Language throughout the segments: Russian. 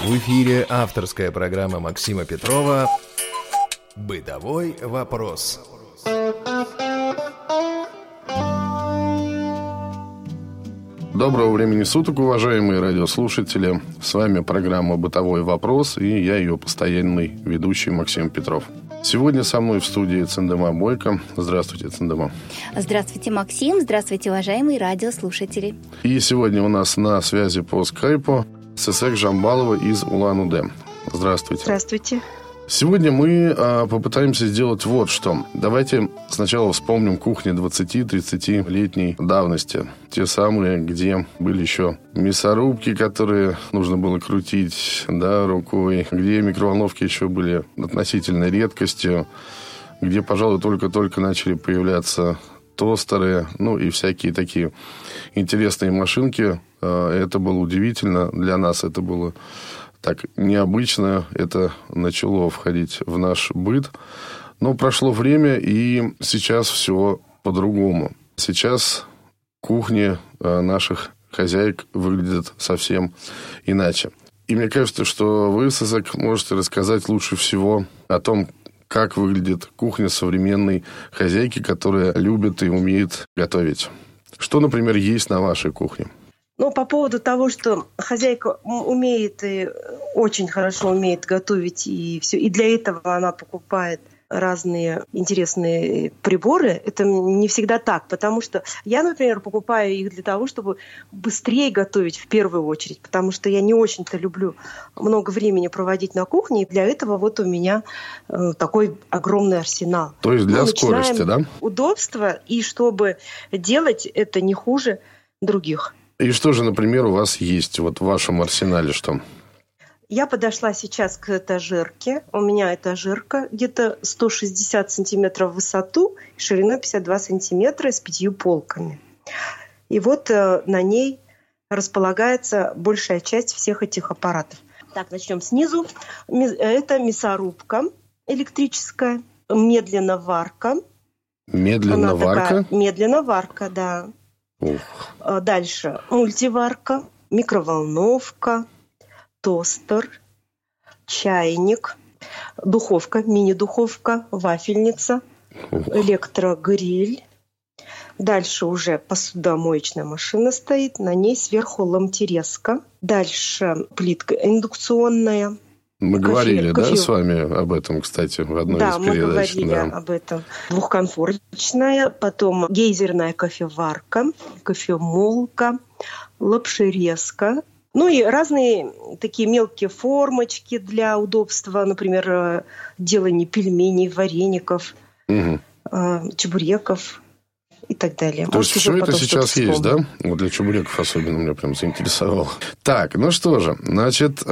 В эфире авторская программа Максима Петрова «Бытовой вопрос». Доброго времени суток, уважаемые радиослушатели. С вами программа «Бытовой вопрос» и я ее постоянный ведущий Максим Петров. Сегодня со мной в студии Цендема Бойко. Здравствуйте, Цендема. Здравствуйте, Максим. Здравствуйте, уважаемые радиослушатели. И сегодня у нас на связи по скайпу Сесек Жамбалова из Улан-Удэ. Здравствуйте. Здравствуйте. Сегодня мы а, попытаемся сделать вот что. Давайте сначала вспомним кухни 20-30-летней давности. Те самые, где были еще мясорубки, которые нужно было крутить да, рукой, где микроволновки еще были относительной редкостью, где, пожалуй, только-только начали появляться тостеры, ну и всякие такие интересные машинки. А, это было удивительно. Для нас это было так необычно это начало входить в наш быт. Но прошло время, и сейчас все по-другому. Сейчас кухни э, наших хозяек выглядят совсем иначе. И мне кажется, что вы, Сазак, можете рассказать лучше всего о том, как выглядит кухня современной хозяйки, которая любит и умеет готовить. Что, например, есть на вашей кухне? Ну, по поводу того, что хозяйка умеет и очень хорошо умеет готовить и все, и для этого она покупает разные интересные приборы, это не всегда так, потому что я, например, покупаю их для того, чтобы быстрее готовить в первую очередь, потому что я не очень-то люблю много времени проводить на кухне, и для этого вот у меня э, такой огромный арсенал. То есть для Мы скорости, да? Удобство, и чтобы делать это не хуже других. И что же, например, у вас есть вот в вашем арсенале что? Я подошла сейчас к этажерке. У меня этажерка где-то 160 сантиметров в высоту, шириной 52 сантиметра с пятью полками. И вот э, на ней располагается большая часть всех этих аппаратов. Так, начнем снизу. Это мясорубка электрическая, медленно варка. Медленно варка? Медленно варка, да. Ух. А дальше мультиварка, микроволновка, тостер, чайник, духовка, мини-духовка, вафельница, электрогриль. Дальше уже посудомоечная машина стоит, на ней сверху ламтерезка. Дальше плитка индукционная, мы кофе, говорили, кофе... да, с вами об этом, кстати, в одной да, из передач. Мы говорили да, об этом. Двухконфорочная, потом гейзерная кофеварка, кофемолка, лапшерезка, ну и разные такие мелкие формочки для удобства, например, э, делание пельменей, вареников, угу. чебуреков и так далее. То Может, есть все это сейчас есть, да? Вот для чебуреков особенно меня прям заинтересовало. Так, ну что же, значит,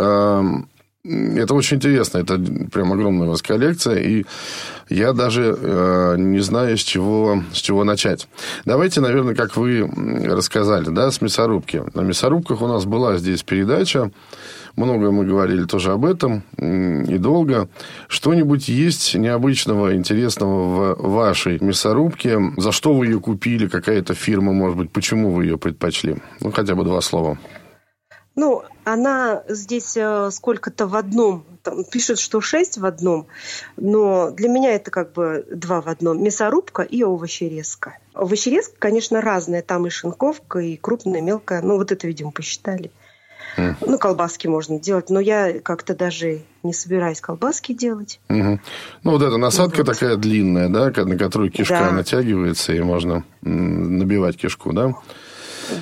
это очень интересно, это прям огромная у вас коллекция, и я даже э, не знаю, с чего, с чего начать. Давайте, наверное, как вы рассказали, да, с мясорубки. На мясорубках у нас была здесь передача, много мы говорили тоже об этом, и долго. Что-нибудь есть необычного, интересного в вашей мясорубке? За что вы ее купили? Какая-то фирма, может быть? Почему вы ее предпочли? Ну, хотя бы два слова. Ну, она здесь э, сколько-то в одном. Там пишут, что шесть в одном, но для меня это как бы два в одном. Мясорубка и овощерезка. Овощерезка, конечно, разная. Там и шинковка, и крупная, мелкая. Ну, вот это, видимо, посчитали. Mm. Ну, колбаски можно делать, но я как-то даже не собираюсь колбаски делать. Угу. Ну, вот эта насадка вот. такая длинная, да, на которую кишка да. натягивается, и можно набивать кишку, да?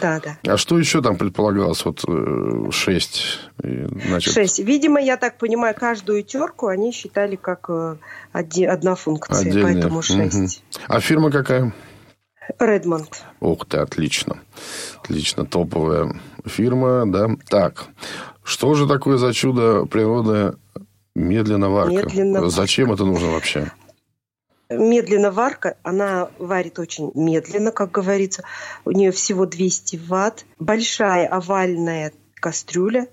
Да, да. А что еще там предполагалось? Вот э, шесть. Значит... Шесть. Видимо, я так понимаю, каждую терку они считали как э, одна функция, Отдельная. поэтому шесть. Угу. А фирма какая? Редмонд. Ух ты, отлично. Отлично, топовая фирма, да. Так, что же такое за чудо природы медленно варка? Медленно Зачем это нужно вообще? Медленно варка, она варит очень медленно, как говорится. У нее всего 200 ватт. Большая овальная кастрюля.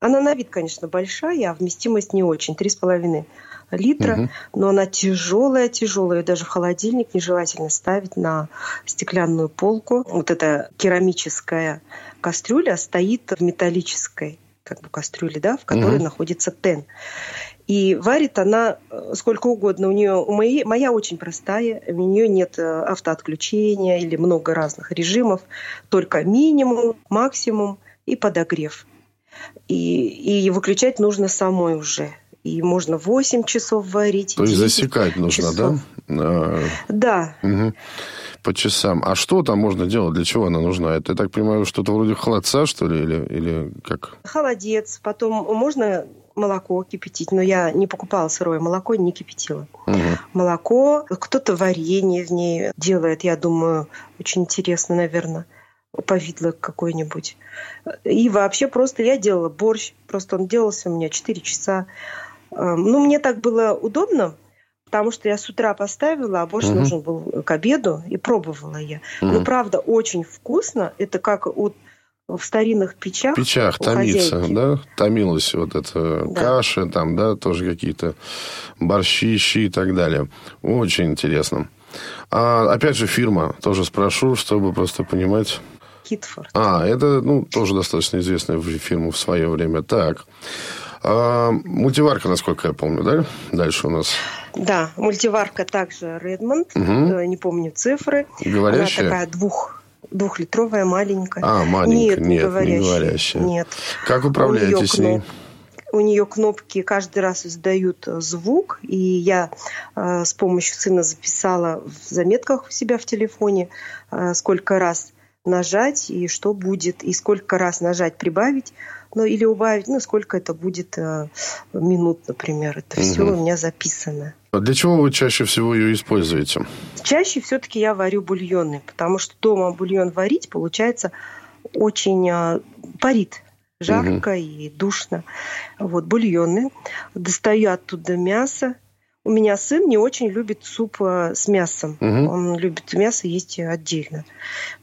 Она на вид, конечно, большая, а вместимость не очень, 3,5 литра, угу. но она тяжелая, тяжелая. даже в холодильник нежелательно ставить на стеклянную полку. Вот эта керамическая кастрюля стоит в металлической как бы кастрюли, да, в которой угу. находится тен. И варит она э, сколько угодно. У нее, у моей, моя очень простая, у нее нет э, автоотключения или много разных режимов, только минимум, максимум и подогрев. И, и выключать нужно самой уже. И можно 8 часов варить. То есть засекать нужно, часов. да? Да. Угу. По часам. А что там можно делать? Для чего она нужна? Это, я так понимаю, что-то вроде холодца, что ли? Или, или как? Холодец. Потом можно молоко кипятить, но я не покупала сырое молоко, не кипятила. Угу. Молоко, кто-то варенье в ней делает, я думаю, очень интересно, наверное повидло какое-нибудь. И вообще просто я делала борщ. Просто он делался у меня 4 часа. Эм, ну, мне так было удобно, потому что я с утра поставила, а борщ угу. нужен был к обеду, и пробовала я. Угу. Ну, правда, очень вкусно. Это как вот в старинных печах. В печах томится, хозяйки. да? Томилась вот эта да. каша, там, да, тоже какие-то борщи, щи и так далее. Очень интересно. А, опять же, фирма, тоже спрошу, чтобы просто понимать. Китфорд. А, это, ну, тоже достаточно известная фирма в свое время. Так. А, мультиварка, насколько я помню, да? Дальше у нас. Да, мультиварка также Redmond. Угу. Не помню цифры. Говорящая? Она такая двух Двухлитровая, маленькая. А, маленькая, нет, нет, не говорящая. Не говорящая. Нет. Как управляете с ней? у нее кнопки каждый раз издают э, звук, и я э, с помощью сына записала в заметках у себя в телефоне, э, сколько раз нажать и что будет, и сколько раз нажать прибавить, ну или убавить, ну сколько это будет э, минут, например. Это угу. все у меня записано. А для чего вы чаще всего ее используете? Чаще все-таки я варю бульоны, потому что дома бульон варить получается очень э, парит жарко угу. и душно. Вот бульоны. Достаю оттуда мясо, у меня сын не очень любит суп э, с мясом. Угу. Он любит мясо есть отдельно.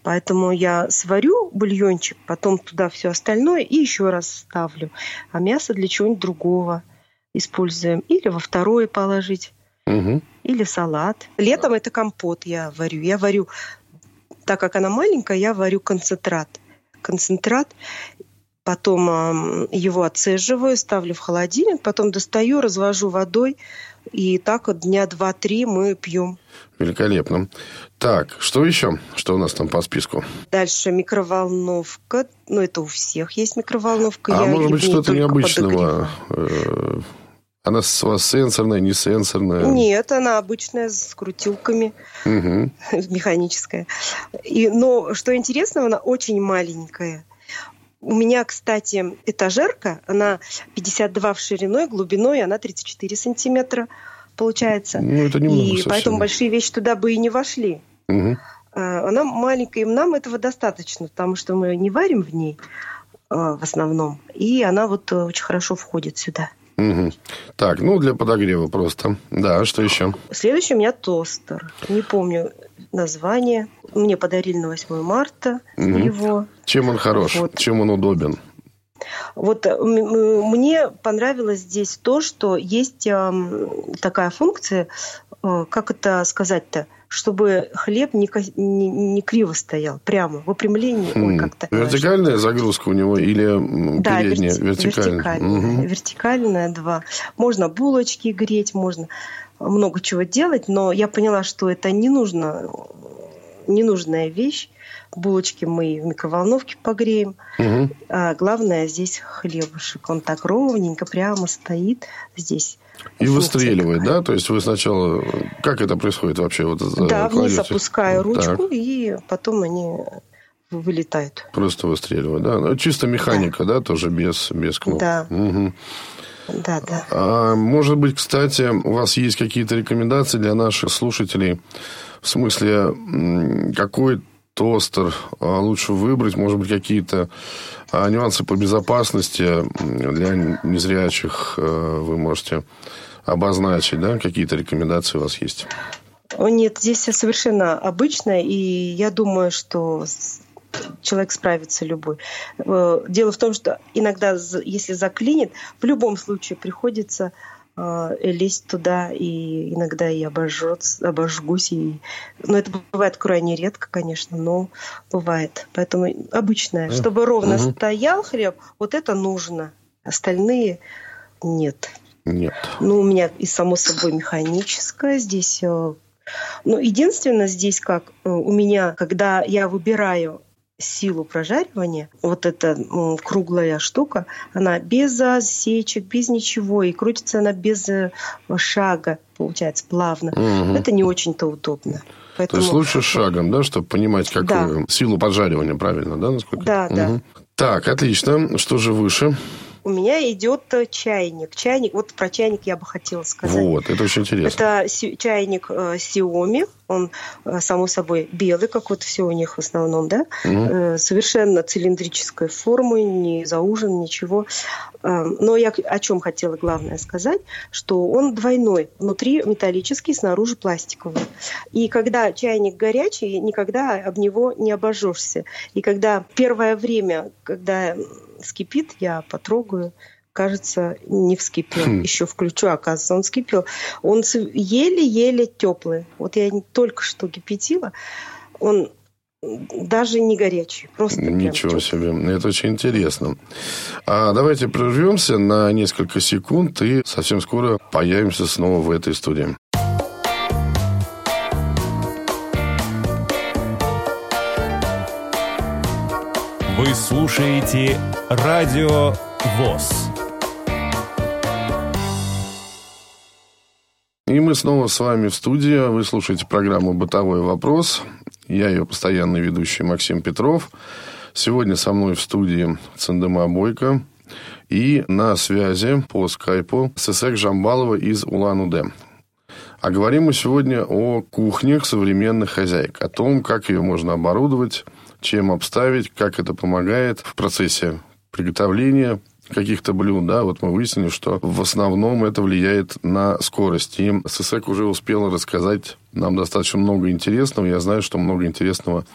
Поэтому я сварю бульончик, потом туда все остальное и еще раз ставлю. А мясо для чего-нибудь другого используем. Или во второе положить. Угу. Или салат. Летом это компот я варю. Я варю, так как она маленькая, я варю концентрат. Концентрат потом его отцеживаю, ставлю в холодильник, потом достаю, развожу водой, и так вот дня два-три мы пьем. Великолепно. Так, что еще? Что у нас там по списку? Дальше микроволновка. Ну, это у всех есть микроволновка. А Я может быть, что-то необычного? Э, она у вас сенсорная, не сенсорная? Нет, она обычная, с крутилками, угу. механическая. И, но, что интересно, она очень маленькая. У меня, кстати, этажерка, она 52 в шириной, глубиной, она 34 сантиметра получается. Ну, это немного И совсем. поэтому большие вещи туда бы и не вошли. Угу. Она маленькая, и нам этого достаточно, потому что мы не варим в ней а, в основном. И она вот э, очень хорошо входит сюда. Угу. Так, ну для подогрева просто. Да, что еще? Следующий у меня тостер. Не помню название. Мне подарили на 8 марта угу. его. Чем он хорош? Вот. Чем он удобен? Вот э, мне понравилось здесь то, что есть такая функция, э, как это сказать-то, чтобы хлеб не, не, не криво стоял, прямо, в выпрямлении. Хм. Ой, как-то, вертикальная загрузка у него или да, передняя? Верти- вертикальная. Вертикальная, угу. вертикальная, два. Можно булочки греть, можно много чего делать, но я поняла, что это не нужно, ненужная вещь. Булочки мы в микроволновке погреем. Угу. А главное здесь хлебушек. Он так ровненько прямо стоит здесь. И выстреливает, да? То есть вы сначала... Как это происходит вообще? Вот, да, кладете? вниз опускаю ручку, так. и потом они вылетают. Просто выстреливают, да? Ну, чисто механика, да, да тоже без, без кнопок? Да. Угу. Да, да. А, может быть, кстати, у вас есть какие-то рекомендации для наших слушателей в смысле, какой тостер а, лучше выбрать, может быть, какие-то а, нюансы по безопасности для незрячих а, вы можете обозначить, да, какие-то рекомендации у вас есть? Нет, здесь все совершенно обычно, и я думаю, что человек справится любой. Э, дело в том, что иногда, если заклинит, в любом случае приходится э, лезть туда, и иногда и обожжет, обожгусь. И... Но это бывает крайне редко, конечно, но бывает. Поэтому обычное. Чтобы ровно угу. стоял хлеб, вот это нужно. Остальные нет. Нет. Ну, у меня и само собой механическое здесь. Э, ну, единственное здесь как э, у меня, когда я выбираю силу прожаривания, вот эта круглая штука, она без засечек, без ничего, и крутится она без э, шага, получается, плавно. Угу. Это не очень-то удобно. Поэтому... То есть лучше шагом, да, чтобы понимать, какую да. силу поджаривания правильно, да, насколько? Да, угу. да. Так, отлично. Что же выше? У меня идет э, чайник. Чайник, вот про чайник я бы хотела сказать. Вот, это очень интересно. Это чайник э, Xiaomi, он, э, само собой, белый, как вот все у них в основном, да, угу. совершенно цилиндрической формы, не заужен, ничего. Но я о чем хотела главное сказать, что он двойной, внутри металлический, снаружи пластиковый. И когда чайник горячий, никогда об него не обожжешься. И когда первое время, когда вскипит, я потрогаю, кажется, не вскипел. Хм. Еще включу, оказывается, он вскипел. Он еле-еле теплый. Вот я только что кипятила, он даже не горячий, просто Ничего себе, это очень интересно. А давайте прервемся на несколько секунд и совсем скоро появимся снова в этой студии. Вы слушаете Радио ВОЗ. И мы снова с вами в студии. Вы слушаете программу «Бытовой вопрос». Я ее постоянный ведущий Максим Петров. Сегодня со мной в студии Цендема Бойко. И на связи по скайпу Сесек Жамбалова из Улан-Удэ. А говорим мы сегодня о кухнях современных хозяек, о том, как ее можно оборудовать, чем обставить, как это помогает в процессе приготовления каких-то блюд, да, вот мы выяснили, что в основном это влияет на скорость. И ССЭК уже успела рассказать нам достаточно много интересного. Я знаю, что много интересного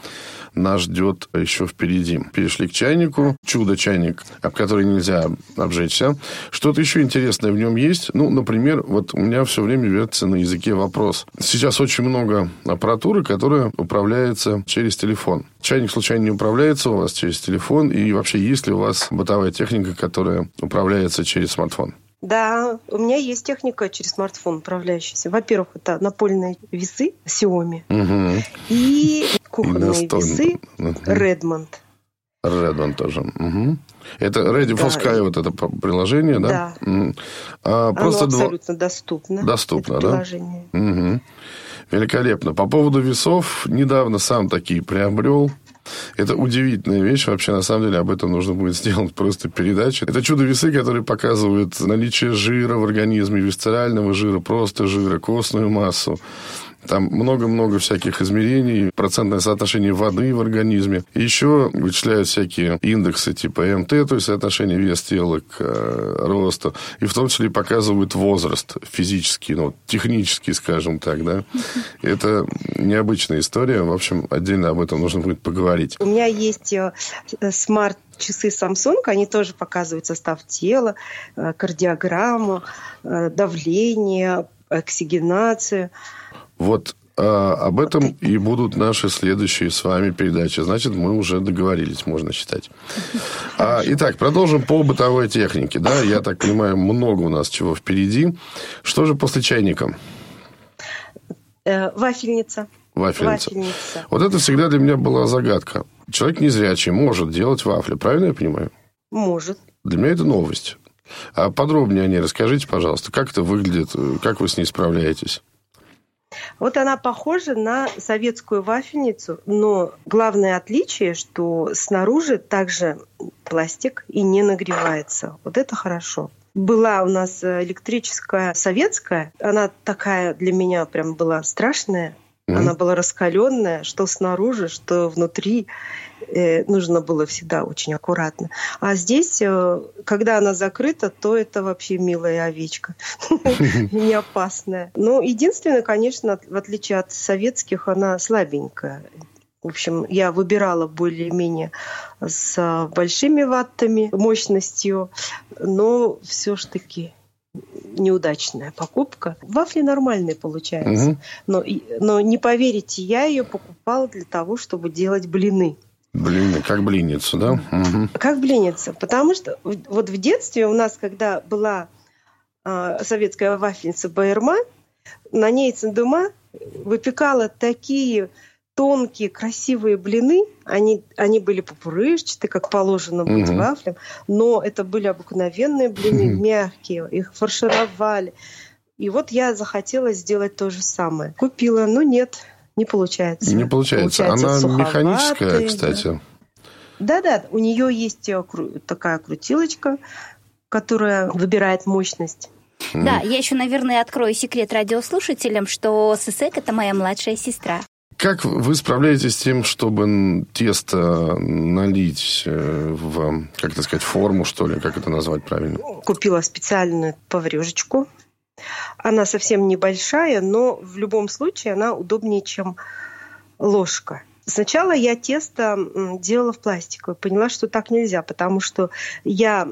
нас ждет еще впереди. Перешли к чайнику. Чудо-чайник, об который нельзя обжечься. Что-то еще интересное в нем есть. Ну, например, вот у меня все время вертится на языке вопрос. Сейчас очень много аппаратуры, которая управляется через телефон. Чайник случайно не управляется у вас через телефон? И вообще, есть ли у вас бытовая техника, которая управляется через смартфон? Да, у меня есть техника через смартфон управляющаяся. Во-первых, это напольные весы Xiaomi угу. и кухонные и весы Redmond. Redmond тоже. Угу. Это Ready for да. Sky, вот это приложение, да? Да. А, Оно просто абсолютно два... доступно. Доступно, да? Приложение. Угу. Великолепно. По поводу весов, недавно сам такие приобрел. Это удивительная вещь. Вообще, на самом деле, об этом нужно будет сделать просто передачу. Это чудо-весы, которые показывают наличие жира в организме, висцерального жира, просто жира, костную массу. Там много-много всяких измерений, процентное соотношение воды в организме. еще вычисляют всякие индексы типа МТ, то есть соотношение вес тела к э, росту. И в том числе показывают возраст физический, ну, технический, скажем так, да. Это необычная история. В общем, отдельно об этом нужно будет поговорить. У меня есть э, смарт часы Samsung, они тоже показывают состав тела, э, кардиограмму, э, давление, оксигенацию. Вот а, об этом и будут наши следующие с вами передачи. Значит, мы уже договорились, можно считать. А, итак, продолжим по бытовой технике. Да, я так понимаю, много у нас чего впереди. Что же после чайника? Э, вафельница. Вафельница. Вафельница. Вот это всегда для меня была загадка. Человек незрячий может делать вафли, правильно я понимаю? Может. Для меня это новость. А подробнее о ней расскажите, пожалуйста. Как это выглядит? Как вы с ней справляетесь? Вот она похожа на советскую вафельницу, но главное отличие, что снаружи также пластик и не нагревается. Вот это хорошо. Была у нас электрическая советская, она такая для меня прям была страшная, Mm-hmm. Она была раскаленная, что снаружи, что внутри. Э, нужно было всегда очень аккуратно. А здесь, э, когда она закрыта, то это вообще милая овечка, не опасная. Но единственное, конечно, в отличие от советских, она слабенькая. В общем, я выбирала более-менее с большими ваттами, мощностью, но все ж таки неудачная покупка. Вафли нормальные получаются. Угу. Но, но не поверите, я ее покупала для того, чтобы делать блины. Блины, как блинница, да? Угу. Как блинница. Потому что вот в детстве у нас, когда была э, советская вафельница Байерма, на ней Цендума выпекала такие тонкие, красивые блины. Они, они были попурышчатые, как положено быть угу. вафлям. Но это были обыкновенные блины, мягкие. Их фаршировали. И вот я захотела сделать то же самое. Купила, но нет, не получается. Не получается. получается Она механическая, кстати. Да-да, у нее есть э, такая крутилочка, которая выбирает мощность. Да, я еще, наверное, открою секрет радиослушателям, что Сысек – это моя младшая сестра. Как вы справляетесь с тем, чтобы тесто налить э, в, как это сказать, форму, что ли, как это назвать правильно? Купила специальную поварешечку. Она совсем небольшая, но в любом случае она удобнее, чем ложка. Сначала я тесто делала в пластиковое. Поняла, что так нельзя, потому что я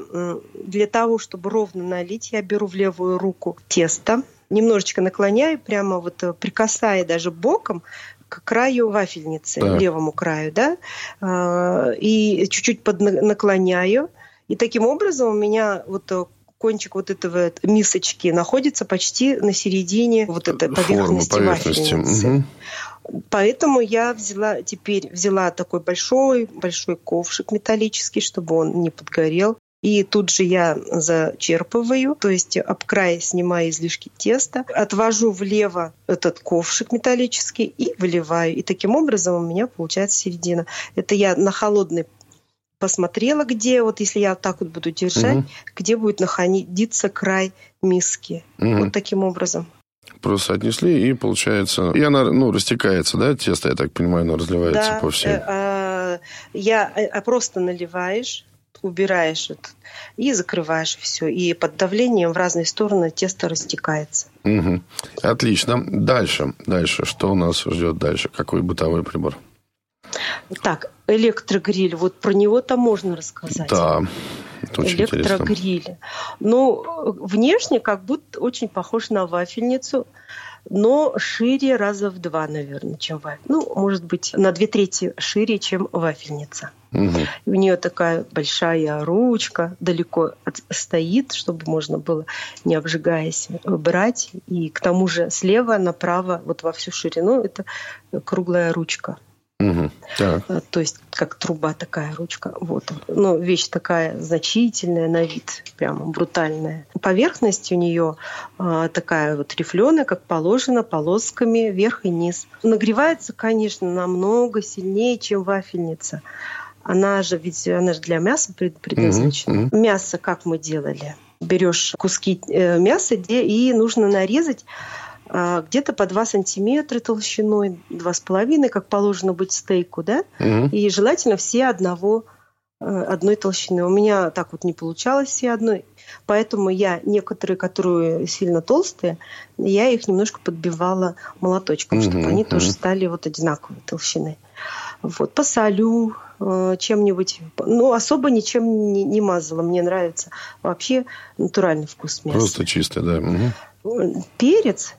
для того, чтобы ровно налить, я беру в левую руку тесто, немножечко наклоняю, прямо вот э, прикасая даже боком к краю вафельницы, так. левому краю, да, а, и чуть-чуть поднаклоняю. И таким образом у меня вот э, кончик вот этого мисочки находится почти на середине вот этой поверхности, поверхности. вафельницы. Угу. Поэтому я взяла теперь взяла такой большой большой ковшик металлический, чтобы он не подгорел. И тут же я зачерпываю, то есть об край снимаю излишки теста, отвожу влево этот ковшик металлический и выливаю. И таким образом у меня получается середина. Это я на холодной посмотрела, где, вот если я вот так вот буду держать, угу. где будет находиться край миски. Угу. Вот таким образом. Просто отнесли, и получается... И она, ну, растекается, да, тесто, я так понимаю, оно разливается да, по всей... Э, э, я, э, просто наливаешь, убираешь это и закрываешь все. И под давлением в разные стороны тесто растекается. Угу. Отлично. Дальше. Дальше. Что у нас ждет дальше? Какой бытовой прибор? Так, электрогриль. Вот про него-то можно рассказать. Да. Это очень электрогриль. Ну, внешне как будто очень похож на вафельницу, но шире раза в два, наверное, чем вафельница. Ну, может быть, на две трети шире, чем вафельница. Угу. у нее такая большая ручка, далеко стоит, чтобы можно было, не обжигаясь, брать. И к тому же слева направо, вот во всю ширину, это круглая ручка. Угу. Так. Э, то есть как труба такая ручка. Вот. Но вещь такая значительная на вид, прямо брутальная. Поверхность у нее а, такая вот рифленая, как положено, полосками вверх и низ. Нагревается, конечно, намного сильнее, чем вафельница. Она же ведь она же для мяса предназначена. Угу. Мясо как мы делали? Берешь куски э, мяса и нужно нарезать где-то по 2 сантиметра толщиной, 2,5, как положено быть стейку, да? Угу. И желательно все одного э, одной толщины. У меня так вот не получалось все одной, поэтому я некоторые, которые сильно толстые, я их немножко подбивала молоточком, угу, чтобы они угу. тоже стали вот одинаковой толщины. Вот, посолю э, чем-нибудь. Ну, особо ничем не, не мазала. Мне нравится вообще натуральный вкус мяса. Просто чисто, да. Угу. Перец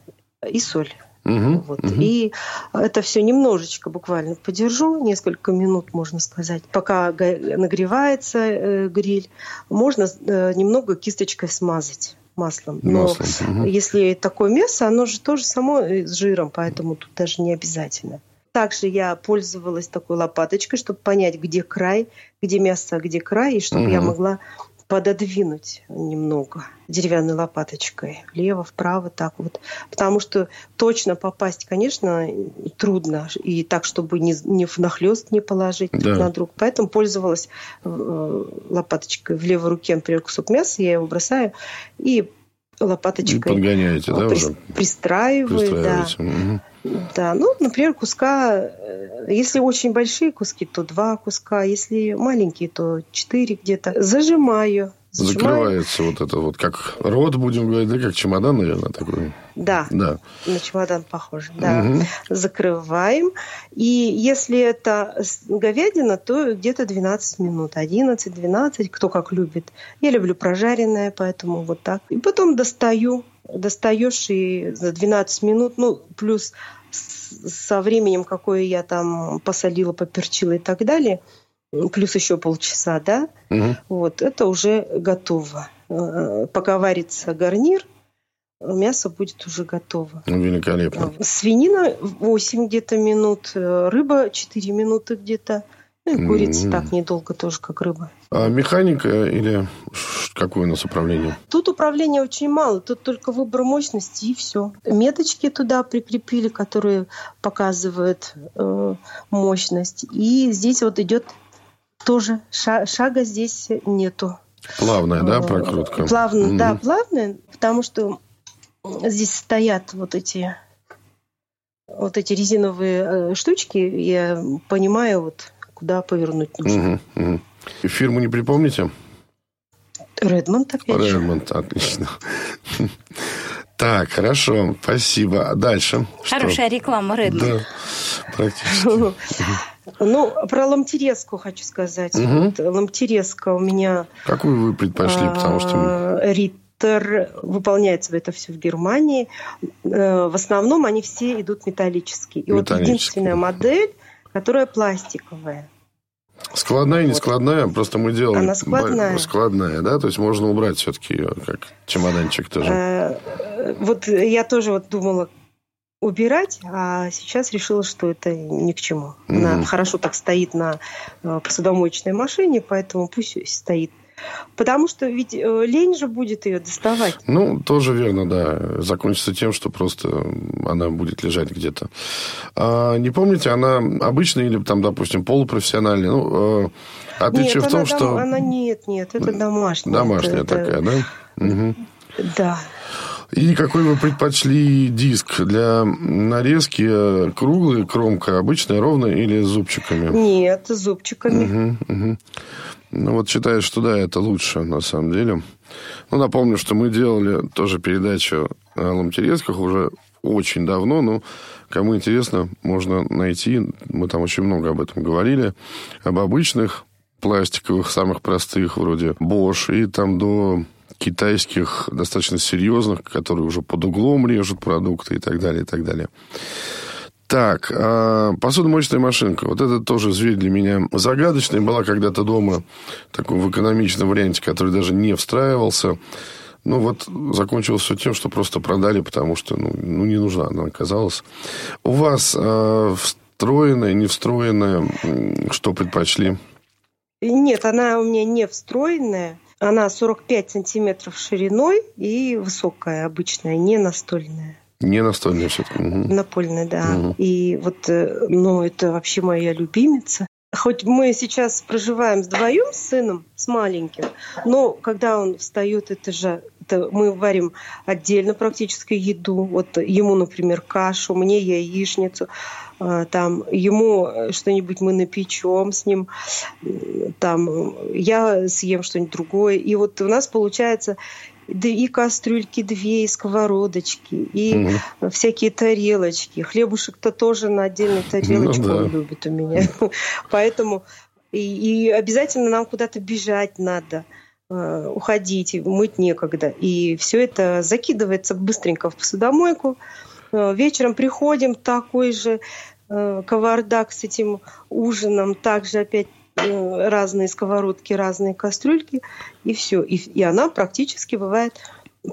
и соль. Угу, вот. угу. И это все немножечко буквально подержу, несколько минут, можно сказать, пока нагревается э, гриль. Можно э, немного кисточкой смазать маслом. Но маслом, угу. если такое мясо, оно же тоже само с жиром, поэтому тут даже не обязательно. Также я пользовалась такой лопаточкой, чтобы понять, где край, где мясо, а где край, и чтобы угу. я могла пододвинуть немного деревянной лопаточкой влево, вправо, так вот. Потому что точно попасть, конечно, трудно. И так, чтобы не, не нахлест не положить да. друг на друга. Поэтому пользовалась э, лопаточкой в левой руке, например, кусок мяса, я его бросаю и лопаточкой... Подгоняете, да, при, уже? Пристраиваю, да. Угу. Да, ну, например, куска, э, если очень большие куски, то два куска, если маленькие, то четыре где-то. Зажимаю. Закрывается вот это вот, как рот, будем говорить, да, как чемодан, наверное, такой. Да, Да. на чемодан похоже. Да. Мгм. Закрываем. И если это говядина, то где-то 12 минут. 11-12, кто как любит. Я люблю прожаренное, поэтому вот так. И потом достаю. Достаешь и за 12 минут, ну, плюс со временем, какое я там посолила, поперчила и так далее, плюс еще полчаса, да, Мгм. вот, это уже готово. Э, Пока варится гарнир, мясо будет уже готово. Ну, Великолепно. Свинина 8 где-то минут, э, рыба 4 минуты где-то. Ну и курица М. так недолго тоже, как рыба. А механика или ш- какое у нас управление? Тут управления очень мало, тут только выбор мощности и все. Меточки туда прикрепили, которые показывают э, мощность. И здесь вот идет тоже ша- шага здесь нету. Плавная, да, Э, прокрутка? Плавно, Мгм. да, плавная, потому что здесь стоят вот эти вот эти резиновые э, штучки, я понимаю, вот куда повернуть нужно. Мгм. И фирму не припомните? Редмонд опять же. Редмонд, отлично. Так, хорошо, спасибо. А дальше? Что? Хорошая реклама Редмонд. Да, практически. Ну, про ламтереску хочу сказать. Мгм. Вот, ламтереска у меня Какую вы предпочли? Потому что... а, Риттер, выполняется это все в Германии. Э, В основном они все идут металлические. И вот единственная модель, которая пластиковая. Складная, не Вот. складная, просто мы делаем... Она складная. Складная, да? То есть можно убрать все-таки ее, как чемоданчик тоже. Э, Вот я тоже вот думала убирать, а сейчас решила, что это ни к чему. Она Мгм. хорошо так стоит на э, посудомоечной машине, поэтому пусть стоит. Потому что ведь э, лень же будет ее доставать. Ну, тоже верно, да. Закончится тем, что просто она будет лежать где-то. А, не помните, она обычная или там, допустим, полупрофессиональная? Ну, э, отличие нет, в том, она, что дом- она нет, нет, это домашняя. домашняя Это- это- такая, да? Мгм. Да. И какой вы предпочли диск для нарезки? Круглый, кромка обычная, ровная или с зубчиками? Нет, с зубчиками. Мгм, мгм. Ну, вот считаю, что да, это лучше, на самом деле. Ну, напомню, что мы делали тоже передачу о ламтерезках уже очень давно, но кому интересно, можно найти. Мы там очень много об этом говорили. Об обычных пластиковых, самых простых, вроде Bosch, и там до китайских, достаточно серьезных, которые уже под углом режут продукты и так далее, и так далее. Так, а, посудомоечная машинка. Вот это тоже зверь для меня загадочный. Была когда-то дома такой в экономичном варианте, который даже не встраивался. Ну, вот закончилось все тем, что просто продали, потому что ну, ну, не нужна она оказалась. У вас а, встроенная, не встроенная, что предпочли? Нет, она у меня не встроенная. Она 45 сантиметров шириной и высокая, обычная, не настольная. Не настольная все-таки. Мгм. Напольная, да. Мгм. И вот, э, ну, это вообще моя любимица. Хоть мы сейчас проживаем вдвоем с сыном, с маленьким, но когда он встает, это же это мы варим отдельно практически еду. Вот ему, например, кашу, мне яичницу, там ему что-нибудь мы напечем с ним, м, там я съем что-нибудь другое. И вот у нас получается да и кастрюльки две, и сковородочки, и Мгм. всякие тарелочки. Хлебушек-то тоже на отдельной тарелочке Ну да. он любит у меня. Поэтому и, и обязательно нам куда-то бежать надо, э, уходить, мыть некогда. И все это закидывается быстренько в посудомойку. Э, Вечером приходим, такой же э, кавардак с этим ужином, также опять э, разные сковородки, разные кастрюльки, и все. И, и она практически бывает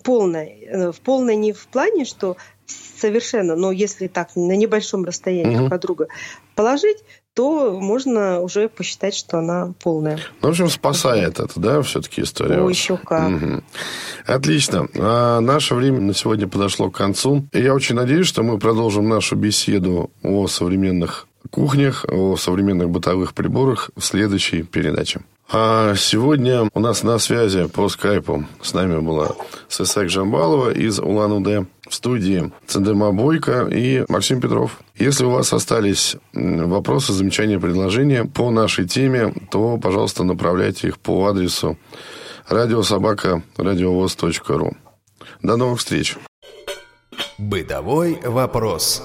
полная. Э, В полной не в плане, что совершенно, но если так на небольшом расстоянии Мгм. друг от друга положить, то можно уже посчитать, что она полная. Ну, в общем, спасает это, да, все-таки история? Ваша? еще как. Мгм. Отлично. А, наше время на сегодня подошло к концу. И я очень надеюсь, что мы продолжим нашу беседу о современных кухнях, о современных бытовых приборах в следующей передаче. А сегодня у нас на связи по скайпу с нами была Сесек Жамбалова из Улан-Удэ в студии Цендема Бойко и Максим Петров. Если у вас остались вопросы, замечания, предложения по нашей теме, то, пожалуйста, направляйте их по адресу радиособака радиовоз.ру. До новых встреч. Бытовой вопрос.